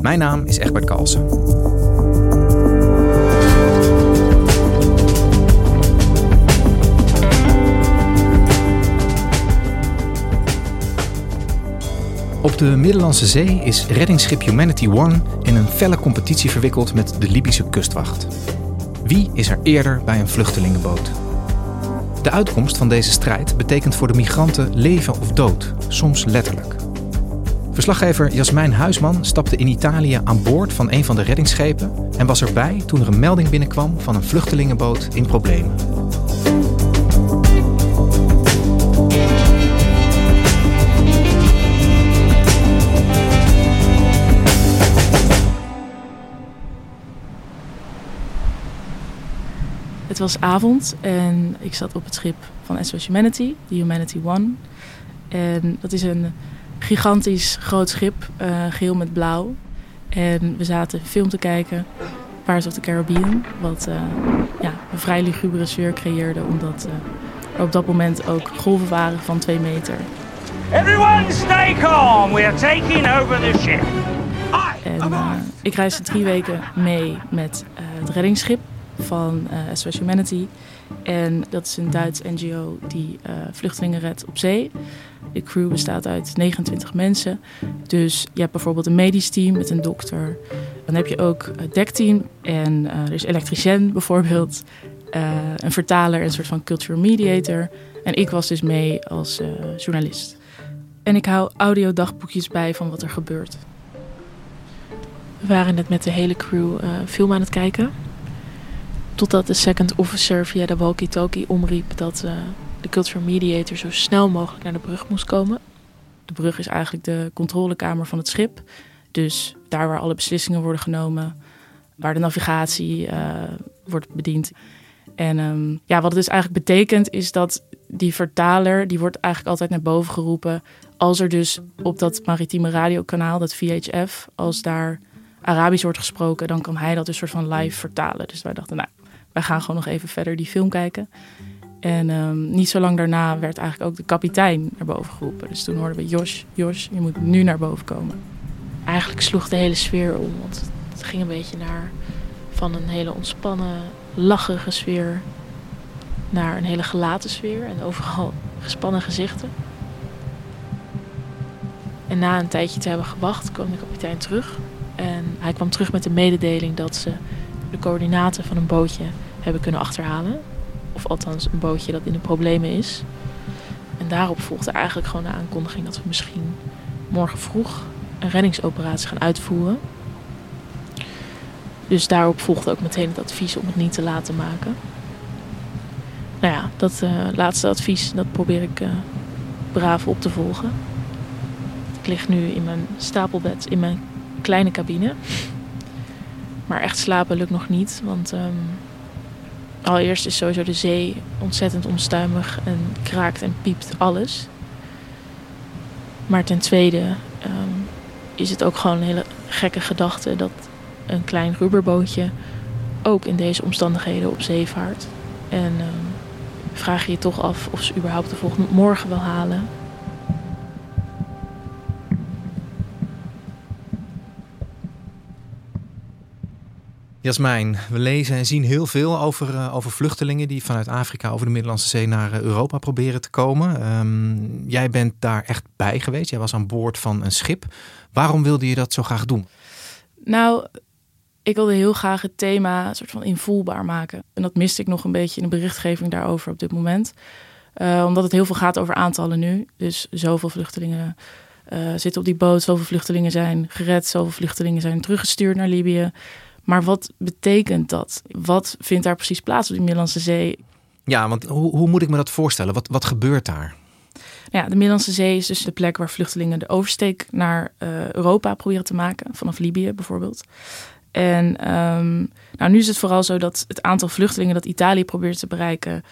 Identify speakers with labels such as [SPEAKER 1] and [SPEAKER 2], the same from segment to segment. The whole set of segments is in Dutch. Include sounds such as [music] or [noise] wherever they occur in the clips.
[SPEAKER 1] Mijn naam is Egbert Kalsen. Op de Middellandse Zee is reddingsschip Humanity One in een felle competitie verwikkeld met de Libische kustwacht. Wie is er eerder bij een vluchtelingenboot? De uitkomst van deze strijd betekent voor de migranten leven of dood, soms letterlijk. Verslaggever Jasmijn Huisman stapte in Italië aan boord van een van de reddingsschepen en was erbij toen er een melding binnenkwam van een vluchtelingenboot in problemen.
[SPEAKER 2] Het was avond en ik zat op het schip van SOS Humanity, de Humanity One. En dat is een gigantisch groot schip, uh, geel met blauw. En we zaten film te kijken, Pirates of the Caribbean. Wat uh, ja, een vrij lugubere sfeer creëerde, omdat uh, er op dat moment ook golven waren van twee meter.
[SPEAKER 3] Everyone stay calm, we are taking over the ship.
[SPEAKER 2] En ik reisde drie weken mee met het reddingsschip van SOS Humanity. En dat is een Duits NGO die uh, vluchtelingen redt op zee. De crew bestaat uit 29 mensen. Dus je hebt bijvoorbeeld een medisch team met een dokter. Dan heb je ook het dekteam en uh, er is elektricien bijvoorbeeld. een vertaler, een soort van cultural mediator. En ik was dus mee als journalist. En ik hou audiodagboekjes bij van wat er gebeurt. We waren net met de hele crew film aan het kijken. Totdat de second officer via de walkie-talkie omriep dat uh, de cultural mediator zo snel mogelijk naar de brug moest komen. De brug is eigenlijk de controlekamer van het schip. Dus daar waar alle beslissingen worden genomen, waar de navigatie uh, wordt bediend. En um, ja, wat het dus eigenlijk betekent is dat die vertaler, die wordt eigenlijk altijd naar boven geroepen. Als er dus op dat maritieme radiokanaal, dat VHF, als daar Arabisch wordt gesproken, dan kan hij dat een soort van live vertalen. Dus wij dachten, nou, wij gaan gewoon nog even verder die film kijken. En um, niet zo lang daarna werd eigenlijk ook de kapitein naar boven geroepen. Dus toen hoorden we Jos, Jos, je moet nu naar boven komen. Eigenlijk sloeg de hele sfeer om, want het ging een beetje naar van een hele ontspannen, lachige sfeer naar een hele gelaten sfeer en overal [laughs] gespannen gezichten. En na een tijdje te hebben gewacht, kwam de kapitein terug. En hij kwam terug met de mededeling dat ze de coördinaten van een bootje hebben kunnen achterhalen. Of althans een bootje dat in de problemen is. En daarop volgde eigenlijk gewoon de aankondiging dat we misschien morgen vroeg een reddingsoperatie gaan uitvoeren. Dus daarop volgde ook meteen het advies om het niet te laten maken. Nou ja, dat uh, laatste advies dat probeer ik uh, braaf op te volgen. Ik lig nu in mijn stapelbed in mijn kleine cabine. Maar echt slapen lukt nog niet, want um, allereerst is sowieso de zee ontzettend onstuimig en kraakt en piept alles. Maar ten tweede um, is het ook gewoon een hele gekke gedachte dat een klein rubberbootje ook in deze omstandigheden op zee vaart. En um, vraag je je toch af of ze überhaupt de volgende morgen wel halen.
[SPEAKER 1] Jasmijn, we lezen en zien heel veel over, uh, over vluchtelingen die vanuit Afrika over de Middellandse Zee naar uh, Europa proberen te komen. Um, jij bent daar echt bij geweest. Jij was aan boord van een schip. Waarom wilde je dat zo graag doen?
[SPEAKER 2] Nou, ik wilde heel graag het thema soort van invoelbaar maken. En dat miste ik nog een beetje in de berichtgeving daarover op dit moment. Uh, omdat het heel veel gaat over aantallen nu. Dus zoveel vluchtelingen zitten op die boot, zoveel vluchtelingen zijn gered, zoveel vluchtelingen zijn teruggestuurd naar Libië. Maar wat betekent dat? Wat vindt daar precies plaats op die Middellandse Zee?
[SPEAKER 1] Ja, want hoe, hoe moet ik me dat voorstellen? Wat, wat gebeurt daar?
[SPEAKER 2] Nou ja, de Middellandse Zee is dus de plek waar vluchtelingen de oversteek naar uh, Europa proberen te maken, vanaf Libië bijvoorbeeld. En ehm, nou, nu is het vooral zo dat het aantal vluchtelingen dat Italië probeert te bereiken,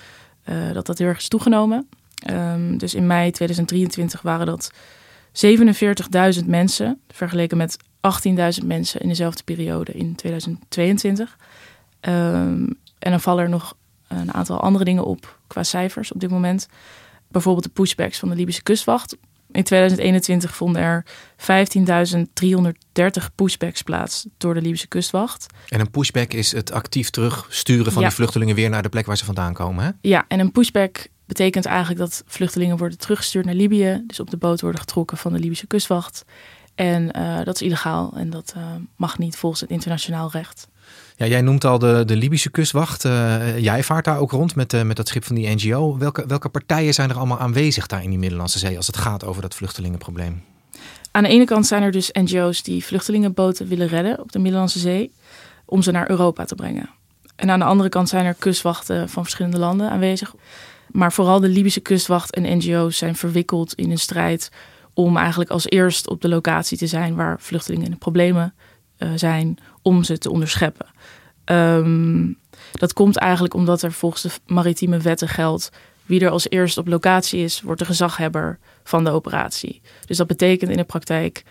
[SPEAKER 2] uh, dat dat heel erg is toegenomen. Um, dus in mei 2023 waren dat 47.000 mensen, vergeleken met 18.000 mensen in dezelfde periode in 2022. Um, en dan vallen er nog een aantal andere dingen op qua cijfers op dit moment. Bijvoorbeeld de pushbacks van de Libische kustwacht. In 2021 vonden er 15.330 pushbacks plaats door de Libische kustwacht.
[SPEAKER 1] En een pushback is het actief terugsturen van
[SPEAKER 2] Ja.
[SPEAKER 1] die vluchtelingen weer naar de plek waar ze vandaan komen. Hè?
[SPEAKER 2] Ja, en een pushback betekent eigenlijk dat vluchtelingen worden teruggestuurd naar Libië. Dus op de boot worden getrokken van de Libische kustwacht. En eh, dat is illegaal en dat eh, mag niet volgens het internationaal recht.
[SPEAKER 1] Ja, jij noemt al de, de Libische kustwacht. Eh, jij vaart daar ook rond met, met dat schip van die NGO. Welke, welke partijen zijn er allemaal aanwezig daar in die Middellandse Zee als het gaat over dat vluchtelingenprobleem?
[SPEAKER 2] Aan de ene kant zijn er dus NGO's die vluchtelingenboten willen redden op de Middellandse Zee om ze naar Europa te brengen. En aan de andere kant zijn er kustwachten van verschillende landen aanwezig. Maar vooral de Libische kustwacht en NGO's zijn verwikkeld in een strijd om eigenlijk als eerst op de locatie te zijn waar vluchtelingen in de problemen eh, zijn, om ze te onderscheppen. Ehm, dat komt eigenlijk omdat er volgens de maritieme wetten geldt wie er als eerst op locatie is, wordt de gezaghebber van de operatie. Dus dat betekent in de praktijk,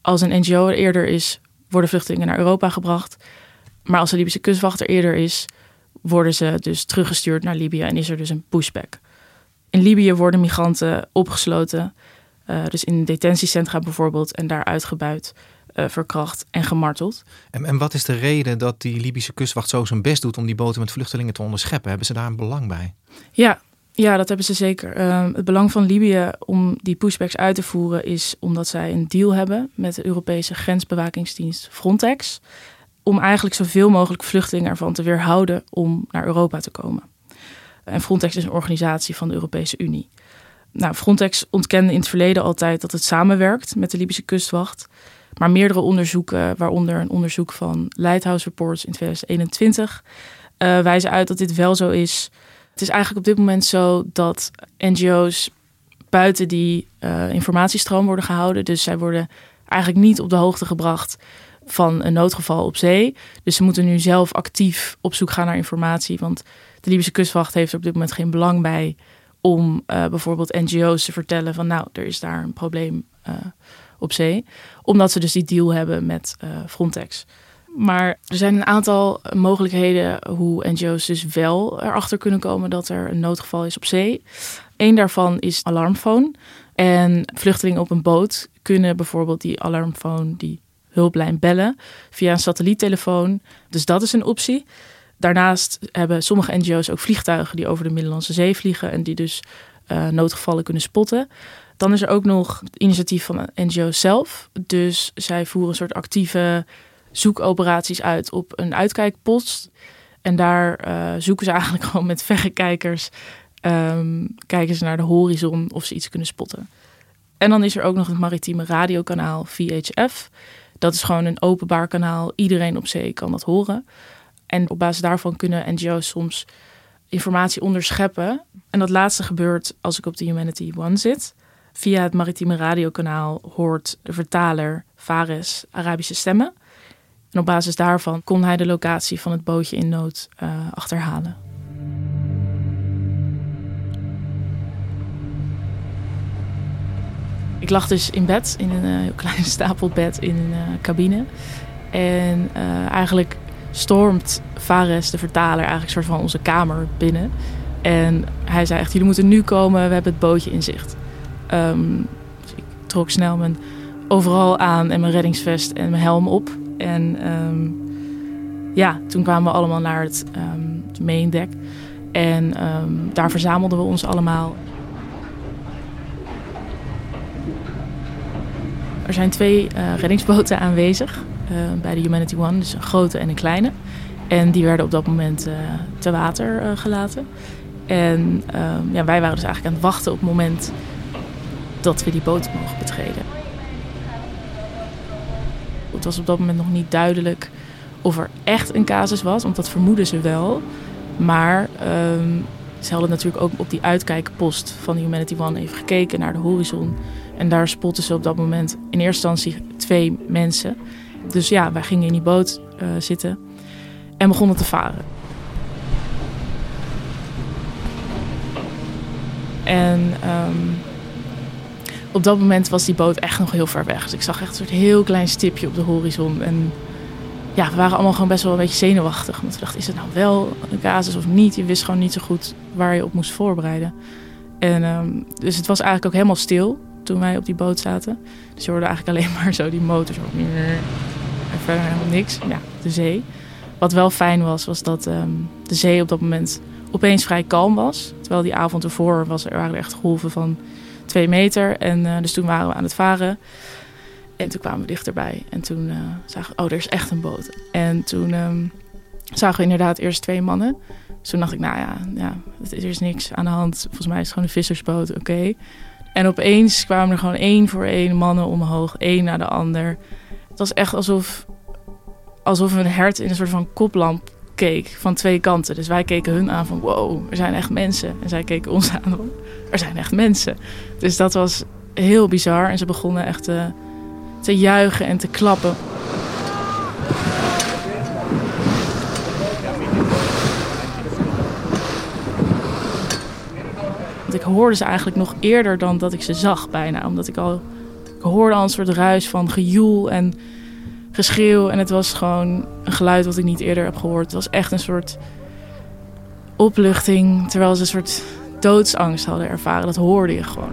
[SPEAKER 2] als een NGO er eerder is, worden vluchtelingen naar Europa gebracht. Maar als de Libische kustwacht er eerder is, worden ze dus teruggestuurd naar Libië en is er dus een pushback. In Libië worden migranten opgesloten, eh, dus in detentiecentra bijvoorbeeld, en daar uitgebuit, eh, verkracht en gemarteld.
[SPEAKER 1] En, en wat is de reden dat die Libische kustwacht zo zijn best doet om die boten met vluchtelingen te onderscheppen? Hebben ze daar een belang bij?
[SPEAKER 2] Ja, ja, dat hebben ze zeker. Ehm, het belang van Libië om die pushbacks uit te voeren is omdat zij een deal hebben met de Europese grensbewakingsdienst Frontex. Om eigenlijk zoveel mogelijk vluchtelingen ervan te weerhouden om naar Europa te komen. En Frontex is een organisatie van de Europese Unie. Nou, Frontex ontkende in het verleden altijd dat het samenwerkt met de Libische kustwacht. Maar meerdere onderzoeken, waaronder een onderzoek van Lighthouse Reports in 2021, eh, wijzen uit dat dit wel zo is. Het is eigenlijk op dit moment zo dat NGO's buiten die eh, informatiestroom worden gehouden. Dus zij worden eigenlijk niet op de hoogte gebracht van een noodgeval op zee. Dus ze moeten nu zelf actief op zoek gaan naar informatie. Want de Libische kustwacht heeft er op dit moment geen belang bij om eh, bijvoorbeeld NGO's te vertellen van nou, er is daar een probleem eh, op zee. Omdat ze dus die deal hebben met eh, Frontex. Maar er zijn een aantal mogelijkheden hoe NGO's dus wel erachter kunnen komen dat er een noodgeval is op zee. Eén daarvan is alarmfoon. En vluchtelingen op een boot kunnen bijvoorbeeld die alarmfoon, die hulplijn bellen via een satelliettelefoon. Dus dat is een optie. Daarnaast hebben sommige NGO's ook vliegtuigen die over de Middellandse Zee vliegen en die dus uh, noodgevallen kunnen spotten. Dan is er ook nog het initiatief van een NGO zelf. Dus zij voeren een soort actieve zoekoperaties uit op een uitkijkpost. En daar uh, zoeken ze [laughs] eigenlijk gewoon met verrekijkers. Um, kijken ze naar de horizon of ze iets kunnen spotten. En dan is er ook nog het maritieme radiokanaal VHF. Dat is gewoon een openbaar kanaal. Iedereen op zee kan dat horen. En op basis daarvan kunnen NGO's soms informatie onderscheppen. En dat laatste gebeurt als ik op de Humanity One zit. Via het maritieme radiokanaal hoort de vertaler Fares Arabische stemmen. En op basis daarvan kon hij de locatie van het bootje in nood uh, achterhalen. Ik lag dus in bed, in een uh, klein [laughs] stapelbed in een uh, cabine. En eigenlijk stormt Fares, de vertaler, eigenlijk soort van onze kamer binnen. En hij zei echt, jullie moeten nu komen, we hebben het bootje in zicht. Um, dus ik trok snel mijn overal aan en mijn reddingsvest en mijn helm op. En um, ja, toen kwamen we allemaal naar het, um, het main deck. En daar verzamelden we ons allemaal. Er zijn twee uh, reddingsboten aanwezig bij de Humanity One, dus een grote en een kleine. En die werden op dat moment uh, te water gelaten. En ja, wij waren dus eigenlijk aan het wachten op het moment dat we die boot mogen betreden. Het was op dat moment nog niet duidelijk of er echt een casus was, want dat vermoeden ze wel. Maar um, Ze hadden natuurlijk ook op die uitkijkpost van de Humanity One even gekeken naar de horizon. En daar spotten ze op dat moment in eerste instantie twee mensen. Dus ja, wij gingen in die boot uh, zitten en begonnen te varen. En um, op dat moment was die boot echt nog heel ver weg. Dus ik zag echt een soort heel klein stipje op de horizon. En ja, we waren allemaal gewoon best wel een beetje zenuwachtig. Want we dachten, is het nou wel een casus of niet? Je wist gewoon niet zo goed waar je op moest voorbereiden. En um, dus het was eigenlijk ook helemaal stil toen wij op die boot zaten. Dus je hoorde eigenlijk alleen [laughs] maar zo die motor zo. En verder helemaal niks. Ja, de zee. Wat wel fijn was, was dat um, de zee op dat moment opeens vrij kalm was. Terwijl die avond ervoor was er waren echt golven van twee meter. En uh, dus toen waren we aan het varen. En toen kwamen we dichterbij. En toen uh, zagen we, oh, er is echt een boot. En toen um, zagen we inderdaad eerst twee mannen. Dus toen dacht ik, nou ja, ja, er is niks aan de hand. Volgens mij is het gewoon een vissersboot, oké. En opeens kwamen er gewoon één voor één mannen omhoog, één naar de ander. Het was echt alsof, alsof een hert in een soort van koplamp keek van twee kanten. Dus wij keken hun aan van wow, er zijn echt mensen. En zij keken ons aan van er zijn echt mensen. Dus dat was heel bizar. En ze begonnen echt te, te juichen en te klappen. Want ik hoorde ze eigenlijk nog eerder dan dat ik ze zag bijna. Omdat ik al ik hoorde al een soort ruis van gejoel en geschreeuw. En het was gewoon een geluid wat ik niet eerder heb gehoord. Het was echt een soort opluchting. Terwijl ze een soort doodsangst hadden ervaren. Dat hoorde je gewoon.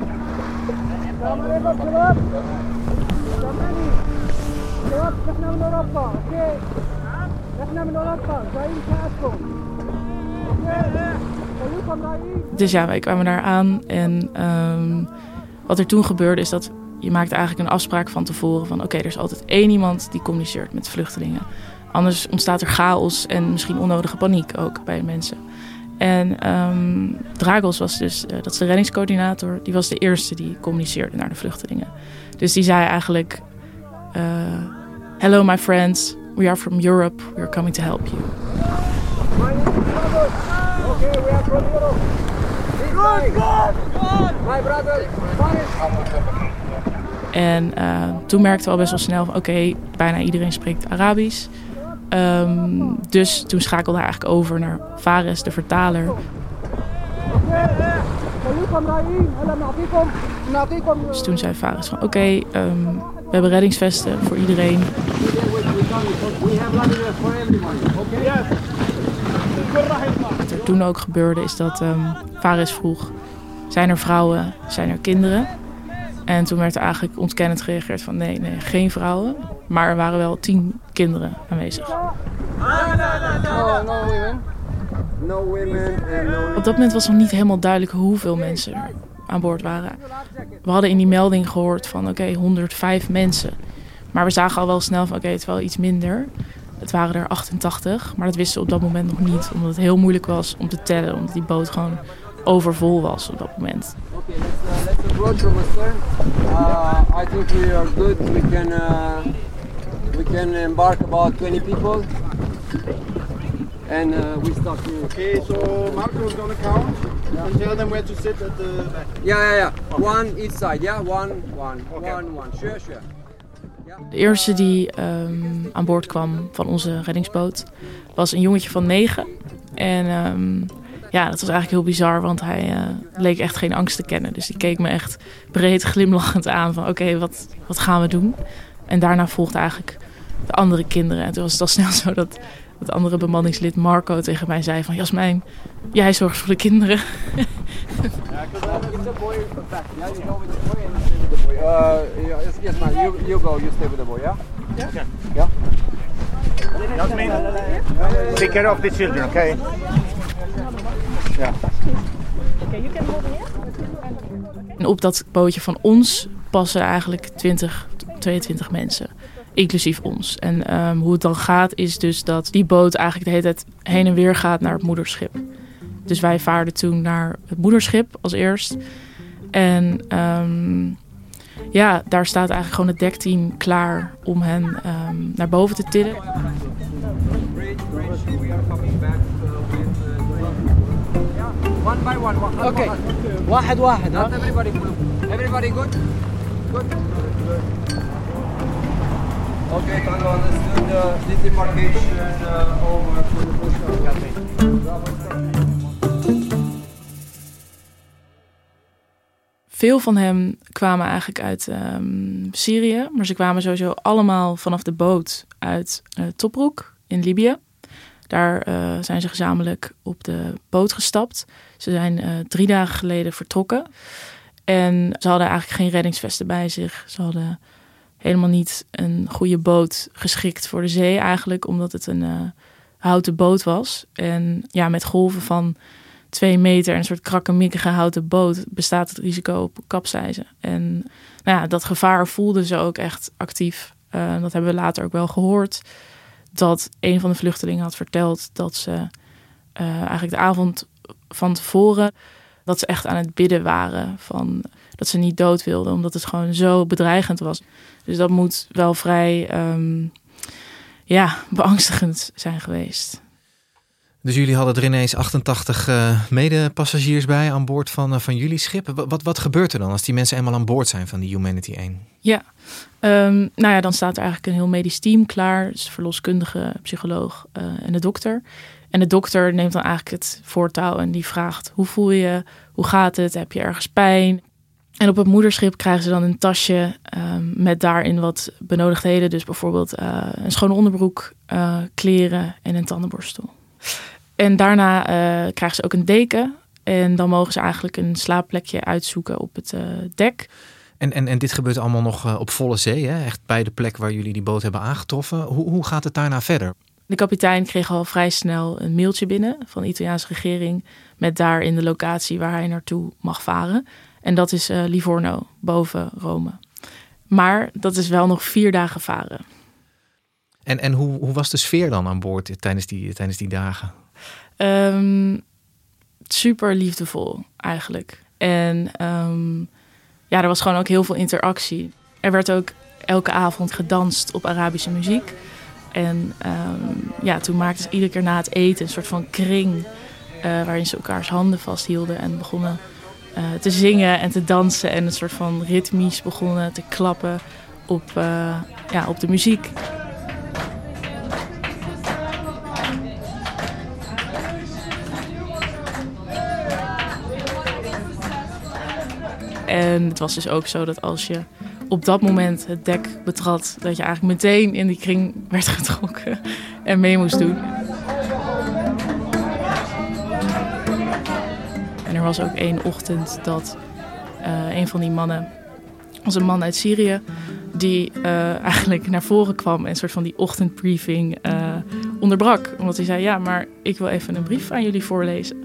[SPEAKER 2] Dus ja, wij kwamen daar aan en um, wat er toen gebeurde is dat je maakt eigenlijk een afspraak van tevoren van oké, okay, er is altijd één iemand die communiceert met vluchtelingen. Anders ontstaat er chaos en misschien onnodige paniek ook bij mensen. En um, Dragos was dus, uh, dat is de reddingscoördinator, die was de eerste die communiceerde naar de vluchtelingen. Dus die zei eigenlijk: uh, Hello, my friends, we are from Europe, we are coming to help you.
[SPEAKER 4] Okay, we are from Europe. Good, good, good. My brother,
[SPEAKER 2] En uh, toen merkten we al best wel snel oké, bijna iedereen spreekt Arabisch. Um, dus toen schakelde hij eigenlijk over naar Fares, de vertaler. Dus toen zei Fares van oké, um, we hebben reddingsvesten voor iedereen. Wat er toen ook gebeurde is dat um, Fares vroeg, zijn er vrouwen, zijn er kinderen? En toen werd er eigenlijk ontkennend gereageerd van nee, nee, geen vrouwen. Maar er waren wel tien kinderen aanwezig. Op dat moment was nog niet helemaal duidelijk hoeveel mensen er aan boord waren. We hadden in die melding gehoord van oké, okay, 105 mensen. Maar we zagen al wel snel van oké, okay, het is wel iets minder. Het waren er 88, maar dat wisten we op dat moment nog niet. Omdat het heel moeilijk was om te tellen, omdat die boot gewoon overvol was op dat moment.
[SPEAKER 4] Okay, approach from astern. Uh, I think we are good. We can uh, we can embark about 20 people, and uh, we start here.
[SPEAKER 5] Okay, so Marco is gonna count yeah. and tell them where to sit at the back.
[SPEAKER 4] Yeah, yeah, yeah. Okay. One each side. Yeah, one, one, okay. one, one. Sure, sure.
[SPEAKER 2] De eerste die um, aan boord kwam van onze reddingsboot was een jongetje van negen. En um, ja, dat was eigenlijk heel bizar, want hij uh, leek echt geen angst te kennen. Dus die keek me echt breed glimlachend aan van oké, okay, wat, wat gaan we doen? En daarna volgden eigenlijk de andere kinderen. En toen was het al snel [laughs] zo dat het andere bemanningslid Marco tegen mij zei van... Jasmijn, jij zorgt voor de kinderen.
[SPEAKER 4] yes, man. You, you go, you stay with the boy, yeah? Yeah. Yeah.
[SPEAKER 5] Jasmine, take care of the children, okay?
[SPEAKER 2] Ja. En op dat bootje van ons passen eigenlijk 20, 22 mensen. Inclusief ons. En um, hoe het dan gaat is dus dat die boot eigenlijk de hele tijd heen en weer gaat naar het moederschip. Dus wij vaarden toen naar het moederschip als eerst. En um, ja, daar staat eigenlijk gewoon het dekteam klaar om hen um, naar boven te tillen
[SPEAKER 4] one by one. واحد
[SPEAKER 6] Okay.
[SPEAKER 4] واحد.
[SPEAKER 6] واحد واحد
[SPEAKER 4] Not
[SPEAKER 6] ها
[SPEAKER 4] everybody group. Everybody good? Good. Okay, Tango, understood uh, this demarcation uh, over for the push-up.
[SPEAKER 2] Veel van hem kwamen eigenlijk uit ehm, Syrië, maar ze kwamen sowieso allemaal vanaf de boot uit eh Tobruk in Libië. Daar eh, zijn ze gezamenlijk op de boot gestapt. Ze zijn eh, drie dagen geleden vertrokken. En ze hadden eigenlijk geen reddingsvesten bij zich. Ze hadden helemaal niet een goede boot geschikt voor de zee eigenlijk, omdat het een eh, houten boot was. En ja, met golven van twee meter en een soort krakkemikkige houten boot bestaat het risico op kapseizen. En nou ja, dat gevaar voelden ze ook echt actief. Dat hebben we later ook wel gehoord. Dat een van de vluchtelingen had verteld dat ze eh, eigenlijk de avond van tevoren dat ze echt aan het bidden waren van dat ze niet dood wilden, omdat het gewoon zo bedreigend was. Dus dat moet wel vrij ehm, ja, beangstigend zijn geweest.
[SPEAKER 1] Dus jullie hadden er ineens 88 eh, medepassagiers bij aan boord van, eh, van jullie schip. Wat, wat, gebeurt er dan als die mensen eenmaal aan boord zijn van die Humanity 1?
[SPEAKER 2] Ja, Ehm, nou ja, dan staat er eigenlijk een heel medisch team klaar. Dus verloskundige, psycholoog eh, en de dokter. En de dokter neemt dan eigenlijk het voortouw en die vraagt: hoe voel je? Hoe gaat het? Heb je ergens pijn? En op het moederschip krijgen ze dan een tasje ehm, met daarin wat benodigdheden. Dus bijvoorbeeld een schone onderbroek, kleren en een tandenborstel. En daarna eh, krijgen ze ook een deken. En dan mogen ze eigenlijk een slaapplekje uitzoeken op het eh, dek.
[SPEAKER 1] En, en, en dit gebeurt allemaal nog eh, op volle zee, hè? echt bij de plek waar jullie die boot hebben aangetroffen. Hoe, hoe gaat het daarna verder?
[SPEAKER 2] De kapitein kreeg al vrij snel een mailtje binnen van de Italiaanse regering. Met daarin de locatie waar hij naartoe mag varen. En dat is Livorno, boven Rome. Maar dat is wel nog vier dagen varen.
[SPEAKER 1] En, en hoe, hoe was de sfeer dan aan boord tijdens die, tijdens die dagen?
[SPEAKER 2] Ehm, super liefdevol eigenlijk. En ehm, ja, er was gewoon ook heel veel interactie. Er werd ook elke avond gedanst op Arabische muziek. En ehm, ja, toen maakten ze iedere keer na het eten een soort van kring. eh, waarin ze elkaars handen vasthielden en begonnen eh, te zingen en te dansen. En een soort van ritmisch begonnen te klappen op, eh, ja, op de muziek. En het was dus ook zo dat als je op dat moment het dek betrad, dat je eigenlijk meteen in die kring werd [laughs] getrokken en mee moest doen. En er was ook één ochtend dat eh, een van die mannen, was een man uit Syrië, die eh, eigenlijk naar voren kwam en een soort van die ochtendbriefing eh, onderbrak. Omdat hij zei, ja, maar ik wil even een brief aan jullie voorlezen.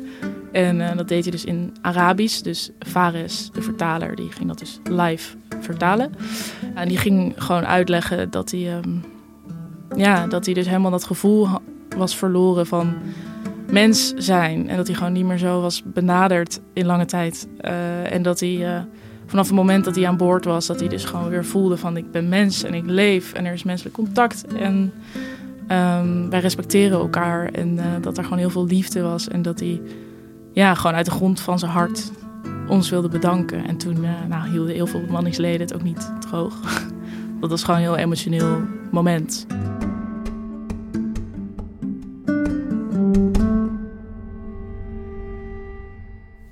[SPEAKER 2] En eh, dat deed hij dus in Arabisch. Dus Fares, de vertaler, die ging dat dus live vertalen. En die ging gewoon uitleggen dat hij, ehm, ja, dat hij dus helemaal dat gevoel was verloren van mens zijn. En dat hij gewoon niet meer zo was benaderd in lange tijd. Eh, en dat hij eh, vanaf het moment dat hij aan boord was, dat hij dus gewoon weer voelde van ik ben mens en ik leef en er is menselijk contact. En ehm, wij respecteren elkaar en dat er gewoon heel veel liefde was. En dat hij ja, gewoon uit de grond van zijn hart ons wilde bedanken. En toen eh, nou, hielden heel veel bemanningsleden het ook niet droog. [laughs] Dat was gewoon een heel emotioneel moment.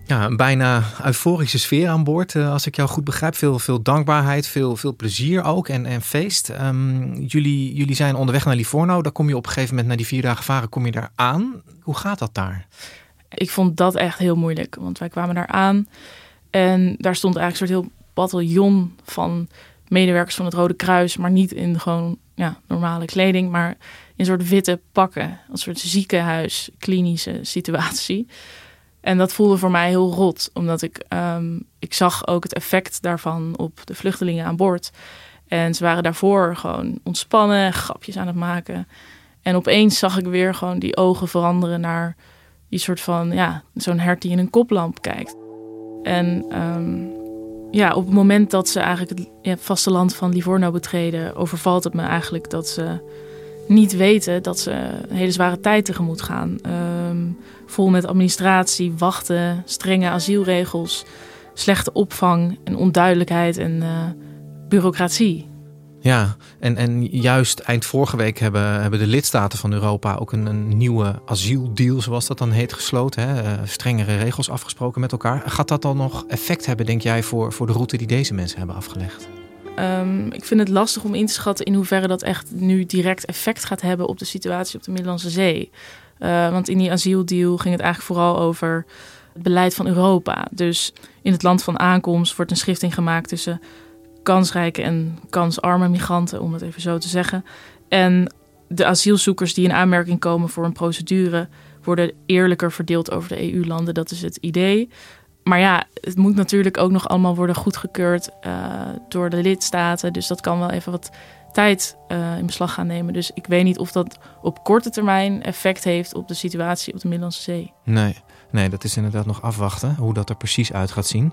[SPEAKER 1] Ja, een bijna euforische sfeer aan boord, eh, als ik jou goed begrijp. Veel, veel dankbaarheid, veel, veel plezier ook en, en feest. Ehm, jullie, jullie zijn onderweg naar Livorno. Daar kom je op een gegeven moment, na die vier dagen varen, kom je daar aan. Hoe gaat dat daar?
[SPEAKER 2] Ik vond dat echt heel moeilijk, want wij kwamen daar aan. En daar stond eigenlijk een soort heel bataljon van medewerkers van het Rode Kruis. Maar niet in gewoon ja, normale kleding, maar in soort witte pakken. Een soort ziekenhuis, klinische situatie. En dat voelde voor mij heel rot, omdat ik, ehm, ik zag ook het effect daarvan op de vluchtelingen aan boord. En ze waren daarvoor gewoon ontspannen, grapjes aan het maken. En opeens zag ik weer gewoon die ogen veranderen naar die soort van, ja, zo'n hert die in een koplamp kijkt. En ehm, ja, op het moment dat ze eigenlijk het vasteland van Livorno betreden, overvalt het me eigenlijk dat ze niet weten dat ze een hele zware tijd tegemoet gaan. Ehm, vol met administratie, wachten, strenge asielregels, slechte opvang en onduidelijkheid en uh, bureaucratie.
[SPEAKER 1] Ja, en, en juist eind vorige week hebben, hebben de lidstaten van Europa ook een, een nieuwe asieldeal, zoals dat dan heet, gesloten. Hè? Uh, strengere regels afgesproken met elkaar. Gaat dat dan nog effect hebben, denk jij, voor, voor de route die deze mensen hebben afgelegd?
[SPEAKER 2] Um, ik vind het lastig om in te schatten in hoeverre dat echt nu direct effect gaat hebben op de situatie op de Middellandse Zee. Uh, want in die asieldeal ging het eigenlijk vooral over het beleid van Europa. Dus in het land van aankomst wordt een schifting gemaakt tussen kansrijke en kansarme migranten, om het even zo te zeggen. En de asielzoekers die in aanmerking komen voor een procedure worden eerlijker verdeeld over de EU-landen. Dat is het idee. Maar ja, het moet natuurlijk ook nog allemaal worden goedgekeurd uh, door de lidstaten. Dus dat kan wel even wat tijd uh, in beslag gaan nemen. Dus ik weet niet of dat op korte termijn effect heeft op de situatie op de Middellandse Zee.
[SPEAKER 1] Nee, nee dat is inderdaad nog afwachten hoe dat er precies uit gaat zien.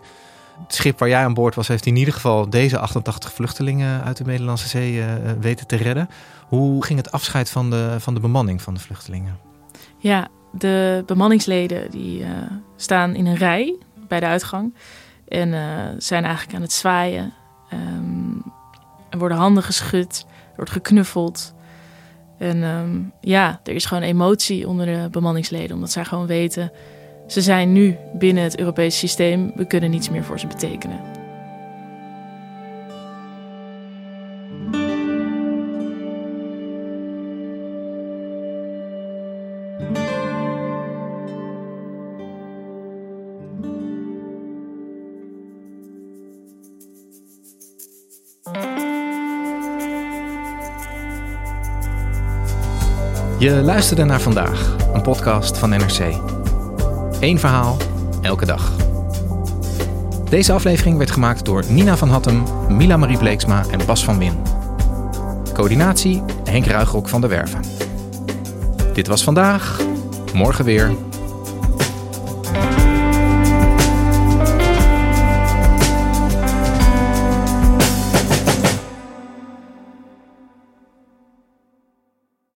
[SPEAKER 1] Het schip waar jij aan boord was, heeft in ieder geval deze 88 vluchtelingen uit de Middellandse Zee uh, weten te redden. Hoe ging het afscheid van de, van de bemanning van de vluchtelingen?
[SPEAKER 2] Ja, de bemanningsleden die uh, staan in een rij bij de uitgang. En uh, zijn eigenlijk aan het zwaaien. Um, er worden handen geschud, er wordt geknuffeld. En um, ja, er is gewoon emotie onder de bemanningsleden, omdat zij gewoon weten ze zijn nu binnen het Europese systeem. We kunnen niets meer voor ze betekenen.
[SPEAKER 1] Je luisterde naar vandaag, een podcast van NRC. Eén verhaal, elke dag. Deze aflevering werd gemaakt door Nina van Hattem, Mila Marie Bleeksma en Bas van Win. Coördinatie Henk Ruigrok van der Werven. Dit was vandaag, morgen weer